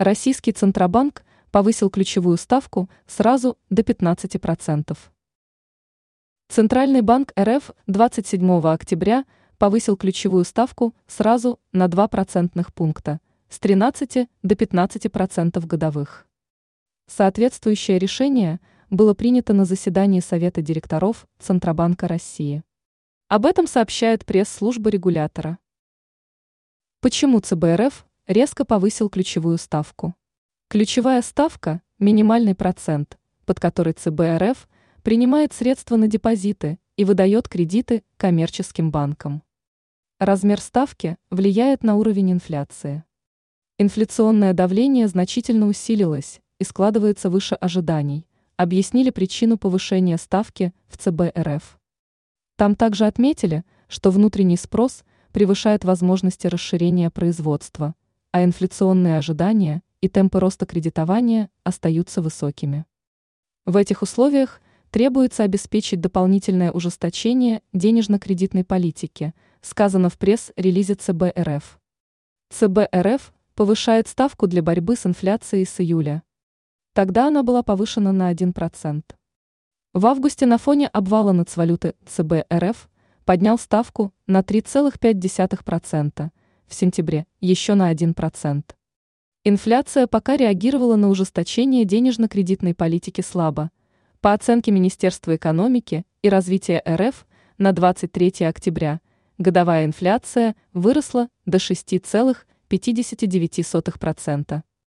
Российский Центробанк повысил ключевую ставку сразу до 15%. Центральный банк РФ 27 октября повысил ключевую ставку сразу на 2 процентных пункта с 13 до 15% годовых. Соответствующее решение было принято на заседании Совета директоров Центробанка России. Об этом сообщает пресс-служба регулятора. Почему ЦБ РФ резко повысил ключевую ставку. Ключевая ставка – минимальный процент, под который ЦБ РФ принимает средства на депозиты и выдает кредиты коммерческим банкам. Размер ставки влияет на уровень инфляции. Инфляционное давление значительно усилилось и складывается выше ожиданий, объяснили причину повышения ставки в ЦБ РФ. Там также отметили, что внутренний спрос превышает возможности расширения производства, а инфляционные ожидания и темпы роста кредитования остаются высокими. В этих условиях требуется обеспечить дополнительное ужесточение денежно-кредитной политики, сказано в пресс-релизе ЦБ РФ. ЦБ РФ повышает ставку для борьбы с инфляцией с июля. Тогда она была повышена на 1%. В августе на фоне обвала нацвалюты ЦБ РФ поднял ставку на 3,5%, в сентябре еще на 1%. Инфляция пока реагировала на ужесточение денежно-кредитной политики слабо. По оценке Министерства экономики и развития РФ на 23 октября годовая инфляция выросла до 6,59%.